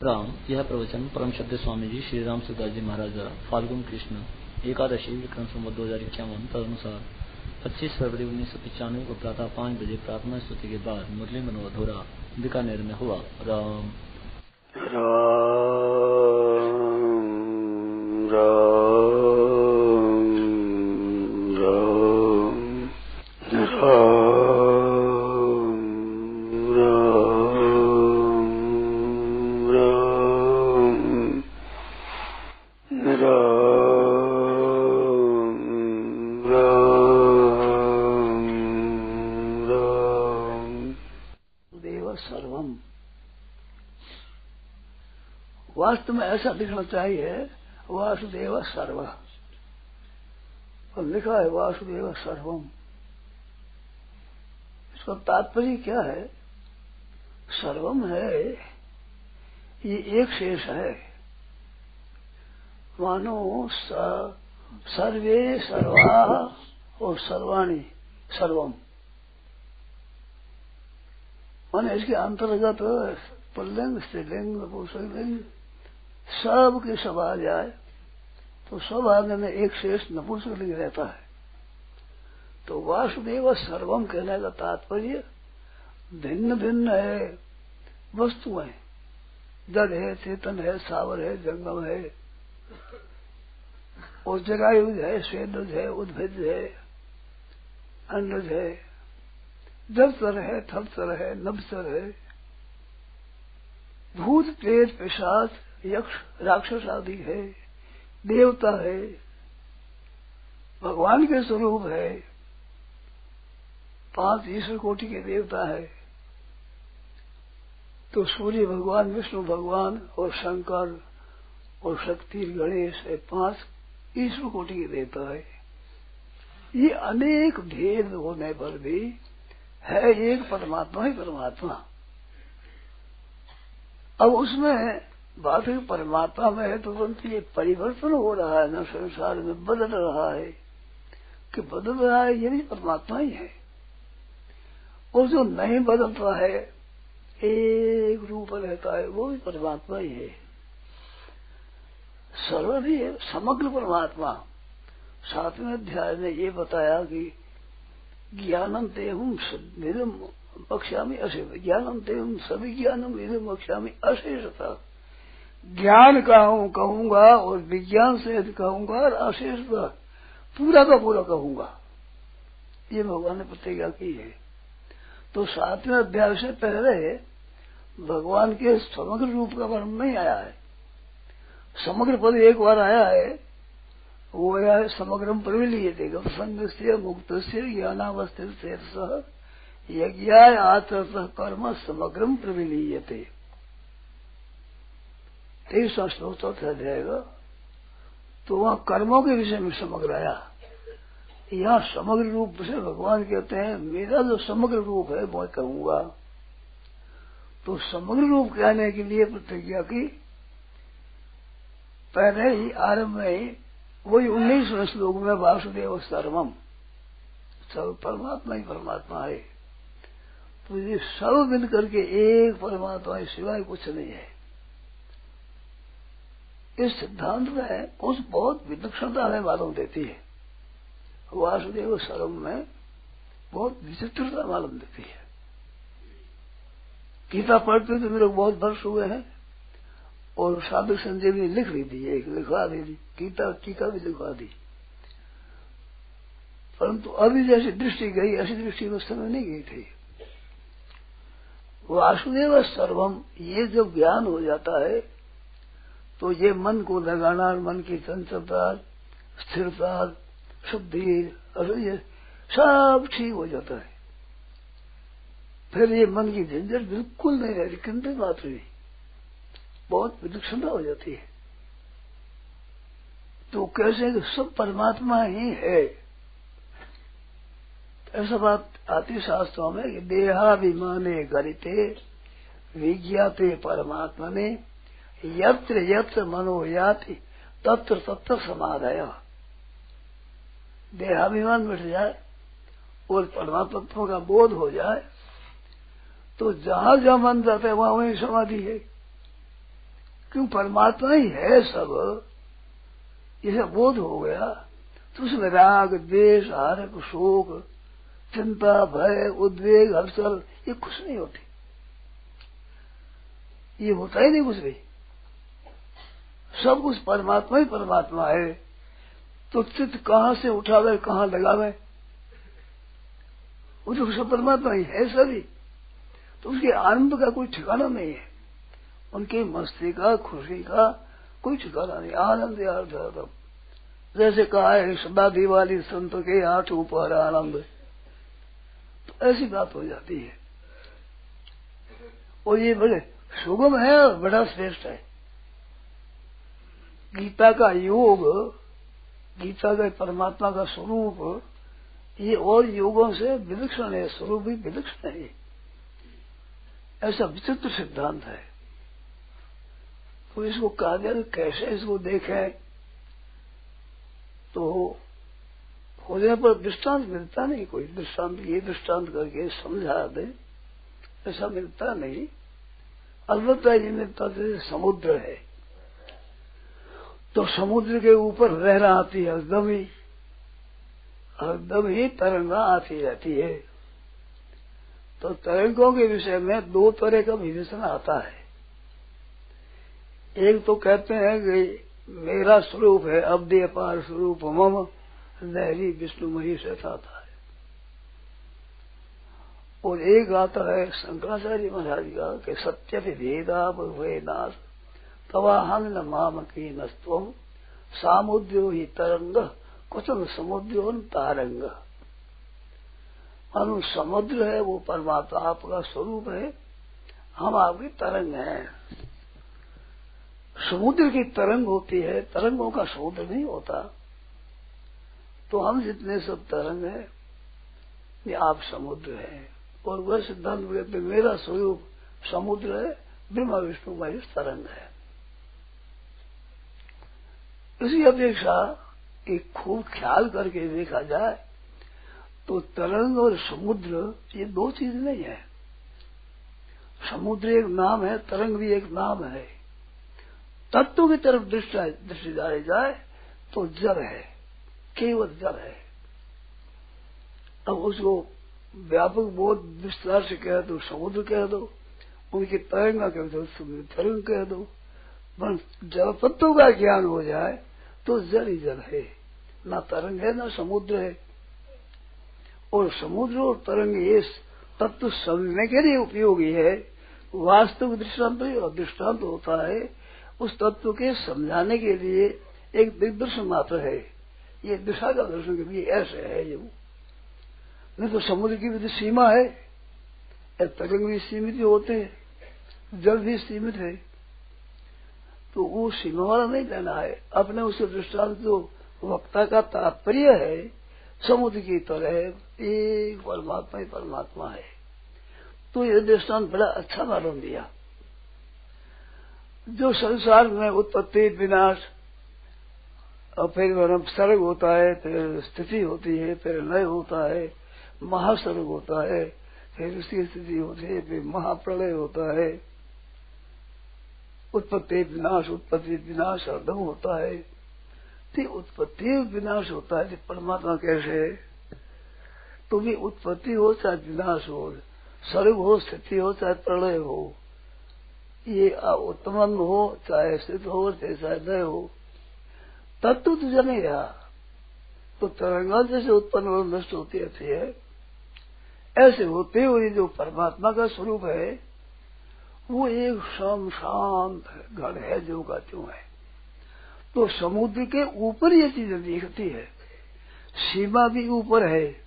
राम, यह प्रवचन परम शब्द स्वामी जी श्री राम सुदास जी महाराज फाल्गुन कृष्ण एकादशी विक्रम संवत दो हज़ार इक्यावन तदनुसार पच्चीस फरवरी उन्नीस सौ पचानवे को प्रातः पाँच बजे प्रार्थना स्तुति के बाद मुरली मनोधोरा बीकानेर में हुआ। राम। राम राम। वास्तव में ऐसा दिखना चाहिए, वासुदेव सर्व। और लिखा है वासुदेव सर्वम। इसका तात्पर्य क्या है? सर्वम है। ये एक शेष है। मानो सर्वे सर्वा और सर्वाणी सर्वम। माने इसके अंतर्गत पुल्लिंग, स्त्रीलिंग नपुंसकलिंग सब के सब आ जाए तो सब आने में एक शेष नपुंसकलिंग रहता है। तो वासुदेव सर्वम कहने का तात्पर्य, भिन्न भिन्न है, वस्तुएँ। जड़ है, चेतन है, सावर है, जंगम है। और जगायुज है स्वेदज है, उद्भिद है, अन्नज है। जलचर है थलचर है नभचर है। भूत, प्रेत, पिशाच यक्ष राक्षस आदि है, देवता है, भगवान के स्वरूप है, पाँच ईश्वर कोटि के देवता है तो सूर्य भगवान, विष्णु भगवान और शंकर और शक्ति, गणेश है, पाँच ईश्वर कोटि के देवता है। ये अनेक भेद होने पर भी है एक परमात्मा ही परमात्मा। अब उसमें बात है परमात्मा में है तो तुरंत ये परिवर्तन हो रहा है, ना संसार में बदल रहा है। कि बदल रहा है, ये भी परमात्मा ही है। और जो नहीं बदलता है, एक रूप रहता है, वो भी परमात्मा ही है। सर्वधि समग्र परमात्मा। सातवें अध्याय में ये बताया कि ज्ञानम तेहम निरम बक्ष्यामी अशेष। ज्ञानम तेहम सभी ज्ञानम निरम बक्ष्यामी अशेषता। ज्ञान का कहूँगा और विज्ञान से कहूँगा और अशेषता पूरा का पूरा कहूँगा। ये भगवान ने प्रतिज्ञा की है। तो सातवें अध्याय से पहले भगवान के समग्र रूप का वर्णन नहीं आया है। समग्र पद एक बार आया है, वो आया है समग्रम प्रविलीय गम संग से मुक्त से ज्ञानावस्थित से सह यज्ञाय आचरत कर्म समग्रम प्रविलीयते तेईसवा श्लोक चौथा जाएगा तो वहाँ कर्मों के विषय में समग्र आया। यहाँ समग्र रूप से भगवान कहते हैं, मेरा जो समग्र रूप है वो कहूँगा तो समग्र रूप कहने के लिए प्रतिज्ञा की, पहले ही आरंभ में ही वही उन्नीसवें श्लोक में वासुदेव सर्वम सब परमात्मा ही परमात्मा है। तो ये सब मिल करके एक परमात्मा सिवाय कुछ नहीं है। इस सिद्धांत में उस बहुत विलक्षणता हमें मालूम देती है। वासुदेव सर्वम में बहुत विचित्रता मालूम देती है। गीता पढ़ते तो मेरे बहुत वर्ष हुए हैं और साधक संजय ने लिख ली थी एक लिखवा दी थी गीता टीका भी लिखवा दी। परंतु अभी जैसी दृष्टि गई, ऐसी दृष्टि उस समय नहीं गई थी। वासुदेव सर्वम, ये जब ज्ञान हो जाता है तो ये मन को लगाना, मन की चंचलता, स्थिरता, शुद्धि और ये सब ठीक हो जाता है। फिर ये मन की झंझट बिल्कुल नहीं रहती किंतु मात्र भी बहुत विलक्षणता हो जाती है। तो कैसे कि सब परमात्मा ही है? ऐसा बात आती शास्त्रों में कि देहाभिमाने गरिते, विज्ञाते परमात्मा ने यत्र यत्र मनोयाति, तत्र तत्र समाधय। देहाभिमान मिट जाए, और परमात्मा का बोध हो जाए तो जहाँ जहाँ मन जाता है, वहाँ वही समाधि है। क्यों? परमात्मा ही है सब। इसे बोध हो गया तो उसमें राग द्वेष हारक शोक, चिंता, भय, उद्वेग हलचल ये कुछ नहीं होती। ये होता ही नहीं कुछ भी। सब कुछ परमात्मा ही परमात्मा है। तो चित्त कहाँ से उठावे, कहाँ लगावे? वो तो सब परमात्मा ही है सभी। तो उसके आनंद का कोई ठिकाना नहीं है। उनकी मस्ती का, खुशी का कोई ठिकाना नहीं। आनंद यार जैसे कहा है, सदा दिवाली संत के आठ ऊपर आनंद तो ऐसी बात हो जाती है। और ये बड़े सुगम है और बड़ा श्रेष्ठ है। गीता का योग, गीता का परमात्मा का स्वरूप, ये और योगों से विलक्षण है, स्वरूप भी विलक्षण है। ऐसा विचित्र सिद्धांत है। तो इसको कहा गया कैसे इसको देखें तो खोजने पर दृष्टांत मिलता नहीं, कोई दृष्टांत, ये दृष्टांत करके समझा दे, ऐसा मिलता नहीं। अलबत्ता ये मिलता जैसे समुद्र है। तो समुद्र के ऊपर लहरा आती है एकदम ही एकदम ही तरंगा आती रहती है। तो तरंगों के विषय में दो तरह का विवेचन आता है। एक तो कहते हैं कि मेरा स्वरूप है अवधि अपार स्वरूप, मम लहरी विष्णु मही आता है और एक आता है शंकराचार्य महाराज का कि सत्य भेदा नाश। तवाहंग न माम की नस्तव सामुद्रो ही तरंग कुचन समुद्रो तारंग अनु समुद्र है, वो परमात्मा आपका स्वरूप है, हम आपकी तरंग है। समुद्र की तरंग होती है, तरंगों का समुद्र नहीं होता। तो हम जितने सब तरंग है, ये आप समुद्र है। और वह सिद्धांत मेरा स्वरूप समुद्र है, ब्रह्मा, विष्णु, महेश तरंग है। इसी अपेक्षा एक खूब ख्याल करके देखा जाए तो तरंग और समुद्र, ये दो चीज़ नहीं है। समुद्र एक नाम है, तरंग भी एक नाम है। तत्व की तरफ़ दृष्टि डाली जाए तो जल है, केवल जल है। अब उसको व्यापक बोध, विस्तार से कह दो, समुद्र कह दो, उनकी तरंगा कह दो तरंग कह दो। जल तत्व का ज्ञान हो जाए तो जल ही जल है। ना तरंग है, ना समुद्र है। और समुद्र और तरंग ये तत्व समझने के लिए उपयोगी है। वास्तविक दृष्टांत दृष्टांत होता है। उस तत्व के समझाने के लिए एक दिग्दर्शन मात्र है। ये दिशा का दर्शन के लिए ऐसे है ये। नहीं तो समुद्र की भी सीमा है तरंग भी सीमित होते हैं, जल भी सीमित है। तो वो सीमा वाला नहीं लेना है। अपने उस दृष्टांत जो वक्ता का तात्पर्य है, समुद्र की तरह एक परमात्मा ही परमात्मा है। तो ये दृष्टांत बड़ा अच्छा मालूम दिया। जो संसार में उत्पत्ति, विनाश, और फिर सर्ग होता है, फिर स्थिति होती है, फिर लय होता है, महासर्ग होता है, फिर उसकी स्थिति होती है, फिर महाप्रलय होता है। उत्पत्ति विनाश उत्पत्ति विनाश अर्धम होता है। तो उत्पत्ति विनाश होता है परमात्मा कैसे है? तो भी उत्पत्ति हो चाहे विनाश हो सर्ग हो, स्थिति हो चाहे प्रलय हो, ये उत्पन्न हो, चाहे स्थित हो चाहे नय हो, तत्व तो जने रहा। तो तरंगा जैसे उत्पन्न और नष्ट होती रहती है, ऐसे होते हुए जो परमात्मा का स्वरूप है वो एक सम शांत घड़ है जो का है। तो समुद्र के ऊपर ये चीज़ें दिखती है। सीमा भी ऊपर है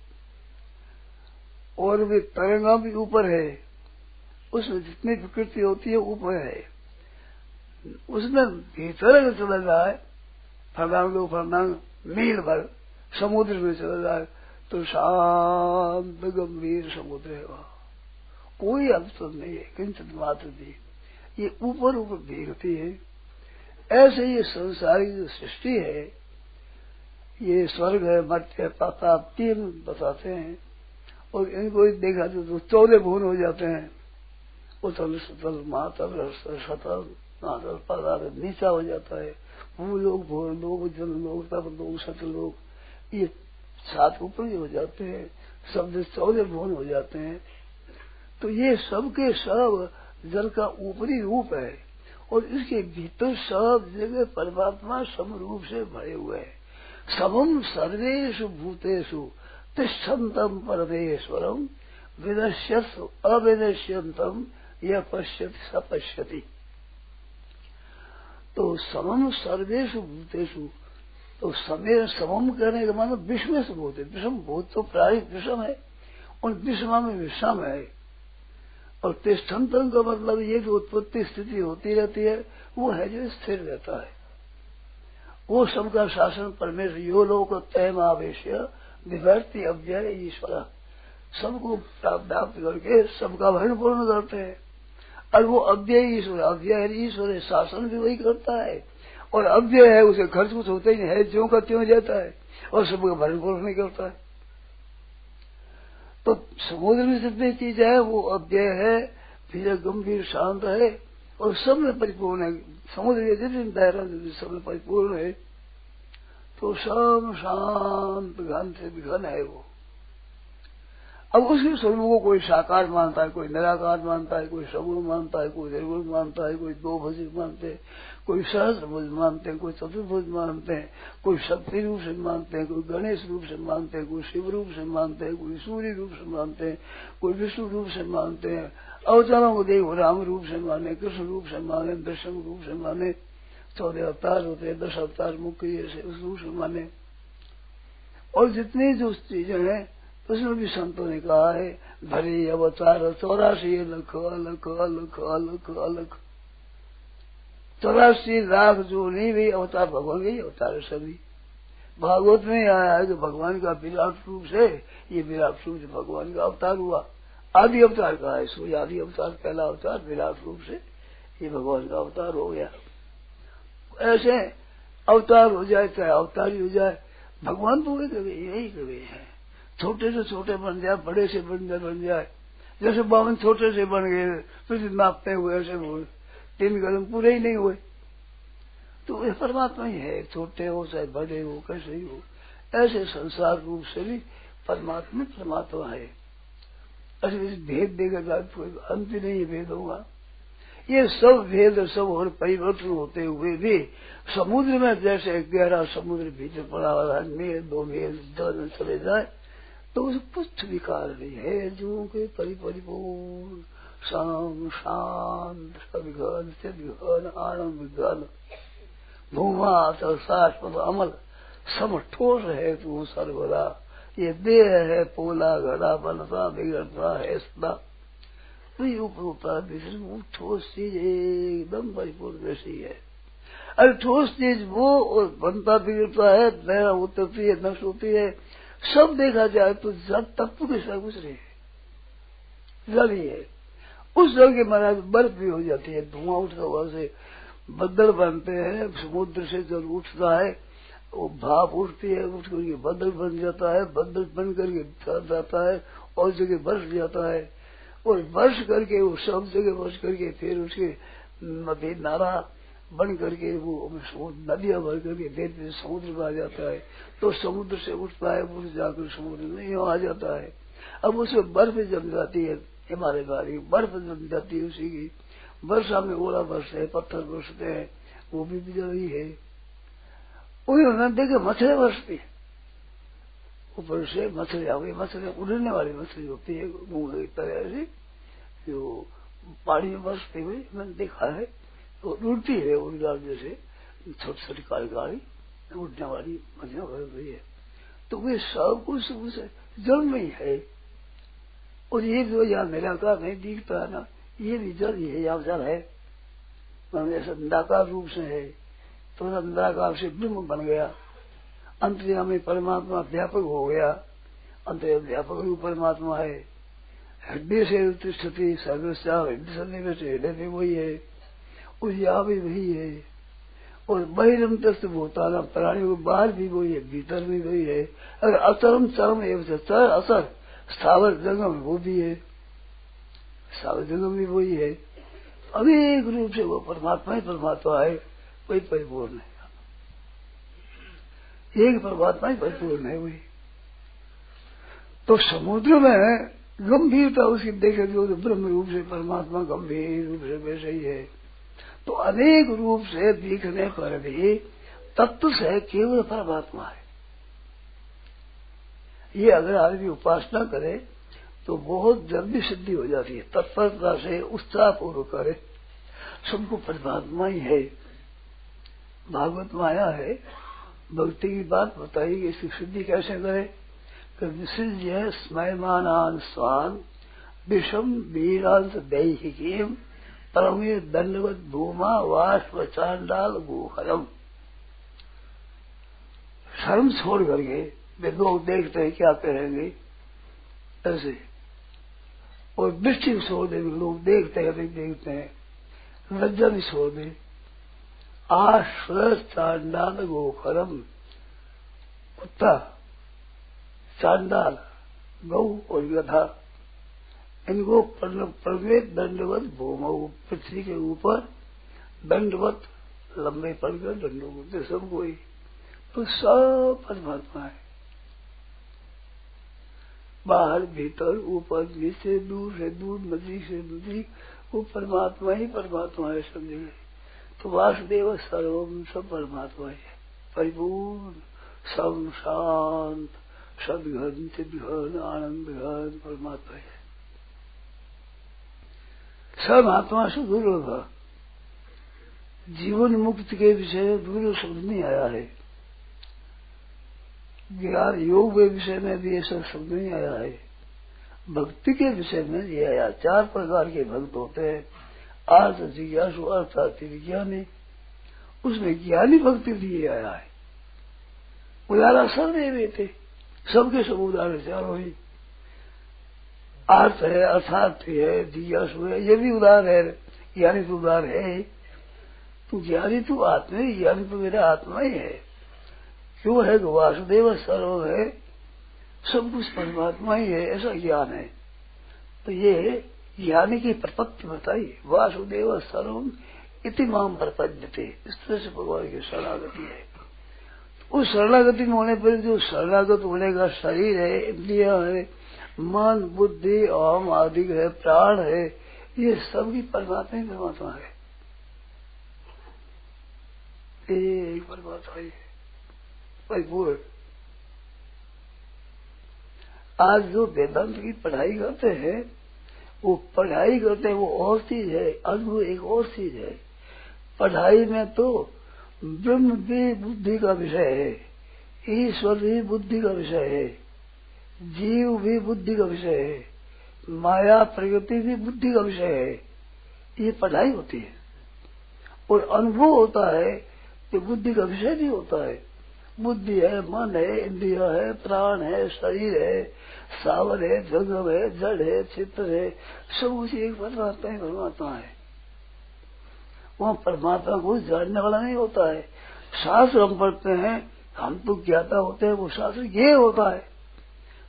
और भी तरंगा भी ऊपर है। उसमें जितनी विकृति होती है, ऊपर है। उसमें भीतर अगर चला जाए फरदांग फरदांग मील भर समुद्र में चला जाए तो शांत गंभीर समुद्र है वहाँ। कोई अवसर नहीं है किंचित मात्र भी ये ऊपर ऊपर देखती है। ऐसे ये संसारी जो सृष्टि है, ये स्वर्ग है मध्य पाताप तीन बताते हैं, और इनको देखा तो चौदह भून हो जाते हैं। उतल सुतल मातल, सतल मातल पदार्थ नीचा हो जाता है। वो लोग भोर, लोग जन, लोग तब लोग सत, लोग ये सात ऊपर ही हो जाते हैं। शब्द चौदह भवन हो जाते हैं। तो ये सबके सब जल का ऊपरी रूप है और इसके भीतर सब जगह परमात्मा सम रूप से भरे हुए हैं। समम सर्वेशु भूतेषु तिष्ठतम परमेश्वरम विनश्यत अविनश्यंतम यह पश्यति सपश्यति तो समम सर्वेशु भूतेषु तो समय समम करने का मतलब विषम से भूत है विषम भूत तो प्राय विषम है उन विषमा में विषम है। और तिष्ठंतम का मतलब ये जो उत्पत्ति स्थिति होती रहती है, वो है जो स्थिर रहता है। वो सबका शासन परमेश्वर, यो लोग तय आवेश विभर्ति अव्यय ईश्वर। सबको प्राप्त करके सबका भरण पूर्ण करते हैं। और वो अव्यय ईश्वर अव्यय ईश्वर शासन भी वही करता है। और अव्यय है, उसे खर्च कुछ होता ही नहीं है, ज्यो का त्यों जाता है। और सबका भरण पूर्ण नहीं करता है। तो समुद्र में जितनी चीज़ है, वो अव्यय है, फिर गंभीर शांत है और सब में परिपूर्ण है। समुद्र के जितनी दायरा सब में परिपूर्ण है तो सब शांत घन से घन है वो। अब उसी स्वरूप को कोई साकार मानता है, कोई निराकार मानता है, कोई सगुण मानता है, कोई निर्गुण मानता है, कोई दो भुज मानते हैं। कोई सहस्र भुज मानते हैं, कोई चतुर्भुज मानते हैं, कोई शक्ति रूप से मानते हैं, कोई गणेश रूप से मानते हैं, कोई शिव रूप से मानते हैं, कोई सूर्य रूप से मानते हैं, कोई विष्णु रूप से मानते हैं, अवतारों को देख, राम रूप से माने, कृष्ण रूप से माने, दशम रूप से माने चौदह अवतार होते हैं, दस अवतार मुख्य ऐसे उस रूप से माने। और जितनी जो चीज़ें हैं, उसमें भी संतों ने कहा है, भरे अवतार, चौरासी लख अलख अलख अलख अलख। चौरासी लाख जो नहीं भी अवतार भगवान के ही अवतार है सभी। भागवत में आया है कि भगवान का विराट रूप से ये विराट रूप से भगवान का अवतार हुआ। आदि अवतार का है सूर्य आदि अवतार, पहला अवतार विराट रूप से ये भगवान का अवतार हो गया। ऐसे अवतार हो जाए, चाहे अवतार ही हो जाए, भगवान तो कभी यही कभी है। छोटे से छोटे बन जाए, बड़े से बन जाए बन जाए। जैसे बावन छोटे से बन गए फिर नापते हुए, ऐसे हुए। तीन कदम, पूरे ही नहीं हुए। तो ये परमात्मा ही है, छोटे हो, चाहे बड़े हो, कैसे ही हो। ऐसे संसार रूप से भी परमात्मा परमात्मा है। ऐसे भेद देगा कोई अंत नहीं भेद होगा। ये सब भेद, सब और परिवर्तन होते हुए भी समुद्र में जैसे गहरा समुद्र भीतर पड़ा हुआ है, मेल, दो मेल जल चले जाए तो उस कुछ विकार नहीं है जो के परिपरिपूर्ण शाम शांत सदघन आनंद विघन भूमा शाश्वत अमल सम ठोस है तू सर्वदा। ये देह है पोला घड़ा बनता, बिगड़ता है सदा। तो ये ऊपर होता है ठोस चीज़ एकदम परिपूर्ण वैसी है। अरे ठोस चीज़ वो और बनता, बिगड़ता है, नया उतरती है, नष्ट होती है। सब देखा जाए तो जल तत्व के नहीं है। जल ही है। उस जल के महाराज बर्फ़ भी हो जाती है, धुआँ उठता हुआ से बदल बनते हैं, समुद्र से जल उठता है, वो भाप उठती है, उठ करके बदल बन जाता है बदल बन करके चल जाता है, और जगह बरस जाता है, और वर्ष करके, वो सब जगह वर्ष करके, फिर उसके नदी नारा बन करके, वो नदियाँ भर करके देर देर समुद्र में आ जाता है तो समुद्र से उठता है उठ जाकर समुद्र में आ जाता है। अब उसमें बर्फ़ जम जाती है हिमालय वाली बर्फ़ जम जाती है उसी की। वर्षा में ओला बरसते है, पत्थर बरसते हैं, वो भी बिजल ही। उन्होंने देखे मछली बरसती है। ऊपर से मछली आ गई मछली उड़ने वाली मछली होती है, मुँह की तरह से जो पानी में बरसती हुई मैंने देखा है तो उड़ती है उड़ाल जैसे छोटी छोटी काली काली, उड़ने वाली मछलियाँ भर रही है। तो वे सब कुछ उस जल में ही है। और ये जो यहाँ निराकार नहीं दिखता ना ये भी जल ही है। है ऐसा निराकार रूप से है। तो अंधाकार से ब्रह्म बन गया। अंतर्यामी परमात्मा व्यापक हो गया। अंत व्यापक रूप परमात्मा है। हड्डी से उत्तिष्ठति सर्वस्या हड्डी सन्निवेश हृदय भी वही है। उस यहाँ भी वही है। और बहिरम तस्त भूताना प्राणी को बाहर भी वही है, भीतर भी वही है। अगर अचरम चरम एवं चर असर स्थावर जंगम वो भी है स्थावर जंगम भी वही है। अनेक रूप से वो परमात्मा ही परमात्मा है, कोई परिपूर्ण है एक परमात्मा ही परिपूर्ण है वही। तो समुद्र में गंभीरता उसकी देखे जो ब्रह्म रूप से परमात्मा गंभीर रूप से वैसे ही है। तो अनेक रूप से दिखने पर भी तत्व से केवल परमात्मा है। ये अगर आदमी उपासना करे तो बहुत जल्दी सिद्धि हो जाती है। तत्परता से उत्साह पूर्वक करे। सबको परमात्मा ही है। भागवत माया है। भक्ति की बात बताई इसकी सिद्धि कैसे करे? विसृज्य स्मयमान स्वान, विषम वीरांत दैहिकीम, परमे दंडवत भूमा, वाष्प चांडाल, गुहरम। शर्म छोड़ करके लोग देखते हैं, क्या कहेंगे? ऐसे। और दृष्टि छोड़ दे लोग देखते हैं देखते हैं। लज्जा भी छोड़ दे आश्र चांडाल गोखरम कुत्ता, चांडाल, गौ और गधा इनको प्रवेद दंडवत भूम, पृथ्वी के ऊपर दंडवत, लंबे पड़कर दंडों को सब कोई। तो सब परमात्मा है। बाहर भीतर, ऊपर नीचे दूर से दूर नदी से नदी वो परमात्मा ही परमात्मा है, समझे? तो वासुदेव सर्वम सब परमात्मा है परिपूर्ण सम शांत सदघन चिदघन आनंद घन परमात्मा है सब आत्मा से दूर होगा। जीवन मुक्त के विषय में दूर शब्द नहीं आया है। ज्ञान योग के विषय में भी ये सब शब्द नहीं आया है। भक्ति के विषय में ये आया। चार प्रकार के भक्त होते हैं। अर्थ जिज्ञासु अर्थात विज्ञानी। उसमें ज्ञानी भक्ति भी आया है। उदाहरण सब दे रहे थे सबके सब उदाहरण चारों ही अर्थ है, अर्थात है, जिज्ञासु है, ये भी उदाहरण है। ज्ञानी तो उदाहरण है तो ज्ञानी तो आत्मा ज्ञानी तो मेरा आत्मा ही है। क्यों है कि वासुदेव सर्व है? सब कुछ परमात्मा ही है, ऐसा ज्ञान है। तो ये ज्ञानी की प्रपत्ति बताई वासुदेव सर्वम इति माम प्रपद्यते। इस तरह से भगवान की शरणागति है। उस शरणागति में होने पर जो शरणागत होने का शरीर है, इंद्रिया है, मन, बुद्धि ओम आदि है, प्राण है, ये सब भी परमात्मा ही परमात्मा है। एक परमात्मा ही है। परिपूर्ण आज जो वेदांत की पढ़ाई करते हैं, वो पढ़ाई करते हैं, वो और चीज़ है अनुभव एक और चीज़ है। पढ़ाई में तो ब्रह्म भी बुद्धि का विषय है, ईश्वर भी बुद्धि का विषय है, जीव भी बुद्धि का विषय है, माया प्रगति भी बुद्धि का विषय है। ये पढ़ाई होती है। और अनुभव होता है कि बुद्धि का विषय भी होता है। बुद्धि है, मन है, इंद्रिया है, प्राण है, शरीर है, सावर है, जगम है, जड़ है, चित्र है, सब उसी एक परमात्मा ही परमात्मा है। वहाँ परमात्मा को जानने वाला नहीं होता है। शास्त्र हम पढ़ते हैं, हम तो ज्ञाता होते हैं, वो शास्त्र ये होता है।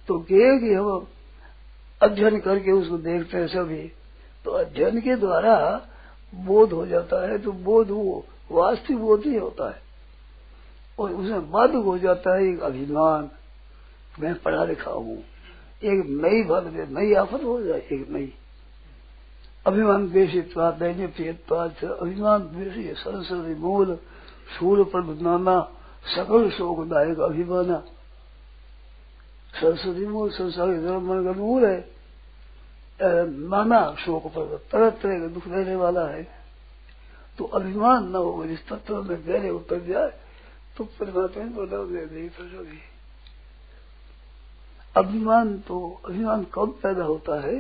तो ज्ञ की हम अध्ययन करके उसको देखते हैं सभी। तो अध्ययन के द्वारा बोध हो जाता है तो बोध वो वास्तविक बोध ही होता है। और उसमें बाधक हो जाता है, एक अभिमान मैं पढ़ा लिखा हूँ। एक नई बात नई आफत हो जाए, एक नई। अभिमान द्वेषित्वा दैन्य प्रियत्वाद अभिमान द्वेषी सरस्वती मूल सूर्य प्रबुद्धनाना सकल शोकदायक अभिमान सरस्वती मूल, संसार मन का मूल है। नाना शोक पर तरह तरह का दुख देने वाला है। तो अभिमान न हो, इस तत्व में गहरे उतर जाए। तो परमात्मा बोला नहीं तो जो अभिमान तो अभिमान कब पैदा होता है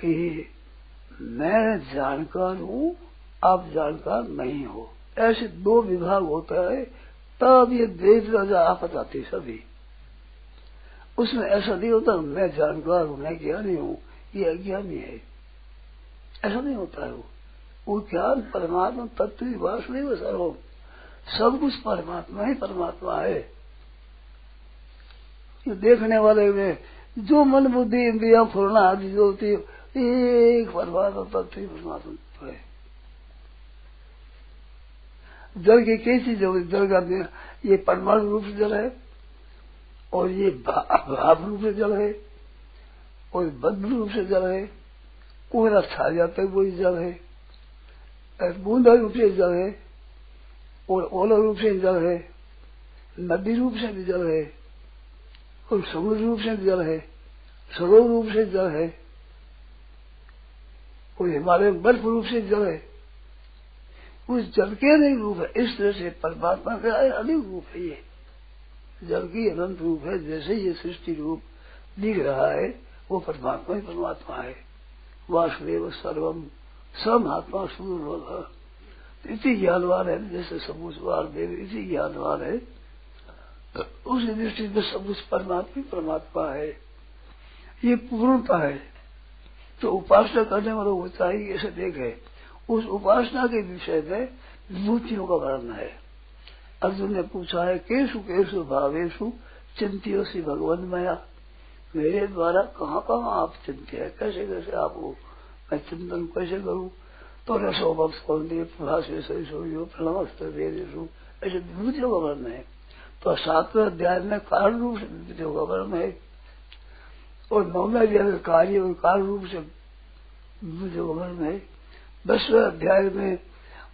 कि मैं जानकार हूँ, आप जानकार नहीं हो। ऐसे दो विभाग होता है, तब ये देश राजा आपत आती सभी। उसमें ऐसा नहीं होता, मैं जानकार हूँ, मैं ज्ञानी हूँ, ये अज्ञानी है। ऐसा नहीं होता है वो। ज्ञान परमात्मा तत्व वास नहीं वो सर्व सब कुछ परमात्मा ही परमात्मा है। ये देखने वाले में जो मन बुद्धि इंद्रिया फुरना आदि जो होती है, एक परमात्मा तत्व ही परमात्मा है। जल की कैसी जल जल का ये परमाणु रूप से जल है, और ये भाव रूप से जल है, और बद्ध रूप से जल है। कोहरा छा जाता है वही जल है। बूंदा रूप से जल है, और ओला रूप से जल है, नदी रूप से भी जल है, और समुद्र रूप से जल है, सरोवर रूप से जल है, और हिमालय बर्फ़ रूप से जल है। उस जल के अनेक रूप है, इस तरह से परमात्मा का अनेक रूप है ये। जल की अनंत रूप है, जैसे ये सृष्टि रूप दिख रहा है, वो परमात्मा ही परमात्मा है। वासुदेव सर्वम। सब आत्मा होगा इसी ज्ञानवान है, जैसे सबूत देव इसी ज्ञानवान है। उस दृष्टि में सब उस परमात्मा परमात्मा है। ये पूर्णता है। तो उपासना करने वालों को चाहिए, ऐसे देखे। उस उपासना के विषय में विभूतियों का वर्णन है। अर्जुन ने पूछा है, केशु केशु, भावेशु, चिंतियों से भगवान माया मेरे द्वारा कहाँ कहाँ आप चिंते हैं? कैसे कैसे आप हो? मैं चिंतन कैसे करूँ तो रसो भक्त कौंदे प्रभाष प्रणमस्त ऐसे विभूतियों का वर्णन है तो सातवें अध्याय में कारण रूप से विभूतियों का वर्णन है और नौवें अध्याय में कार्य और कारण रूप से विभूतियों का वर्णन है दसवें अध्याय में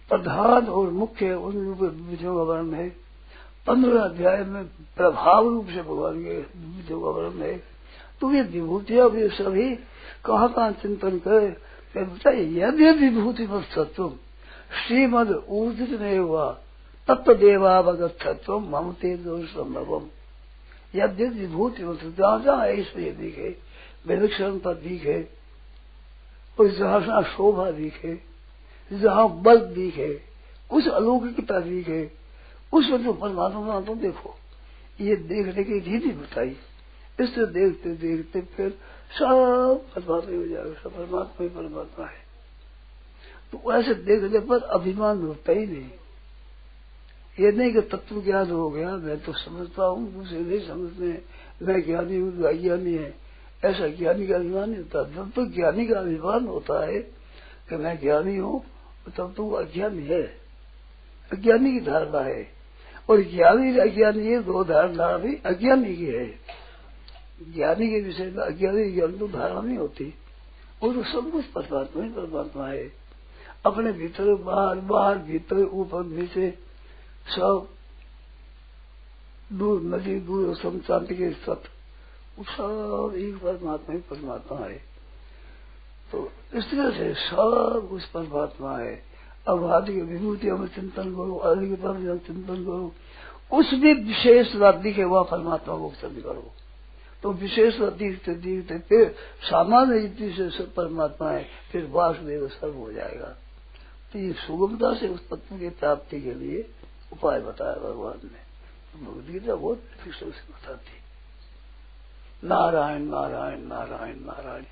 प्रधान और मुख्य उन रूप विभूतियों का वर्णन है पंद्रह अध्याय में प्रभाव रूप से भगवान के विभूतियों का वर्ण है तो ये विभूतियाँ भी सभी कहाँ कहाँ चिंतन करे? बताइए यद्य विभूति तत्व श्रीमद ऊर्जित नहीं हुआ तत्व देवावगत तत्व मम तेजो संभवम यद्य विभूति जहाँ जहाँ ऐश्वर्य दिखे विलक्षणता दिखे। और जहाँ शोभा दिखे जहाँ बल दिखे उस अलौकिकता दिखे उसमें जो परमात्मा तो देखो ये देखने की रीति बताई। इससे देखते देखते फिर सब परमात्मा हो जाएगा, सब परमात्मा ही परमात्मा है। तो ऐसे देखने पर अभिमान होता ही नहीं। ये नहीं कि तत्व ज्ञान हो गया, मैं तो समझता हूँ, दूसरे नहीं समझते मैं ज्ञानी हूँ अज्ञानी है। ऐसा ज्ञानी का अभिमान नहीं होता। जब तक ज्ञानी का अभिमान होता है कि मैं ज्ञानी हूँ, तब तो वो अज्ञानी है। अज्ञानी की धारणा है। और ज्ञानी अज्ञानी, ये दो धारणा भी अज्ञानी की है। ज्ञानी के विषय में, अज्ञानी ज्ञान तो धारणा नहीं होती। वो तो सब कुछ परमात्मा ही परमात्मा है। अपने भीतर, बाहर बाहर, भीतर, ऊपर, नीचे, सब दूर, नदी, दूर शांति के सत सब एक परमात्मा ही परमात्मा है। तो इस तरह से सब कुछ परमात्मा है। अब आदि की विभूति में चिंतन करो, आदि के चिंतन करो। उस भी विशेष राधि के वह परमात्मा को चिंतन करो। तो विशेष दिखते दिखते फिर सामान्य रीति से परमात्मा है, फिर वासुदेव सर्व हो जाएगा। तो ये सुगमता से उस पत्नी की प्राप्ति के लिए उपाय बताया भगवान ने। भगवदगीता बहुत फ़िक्र से बताती नारायण नारायण नारायण नारायण।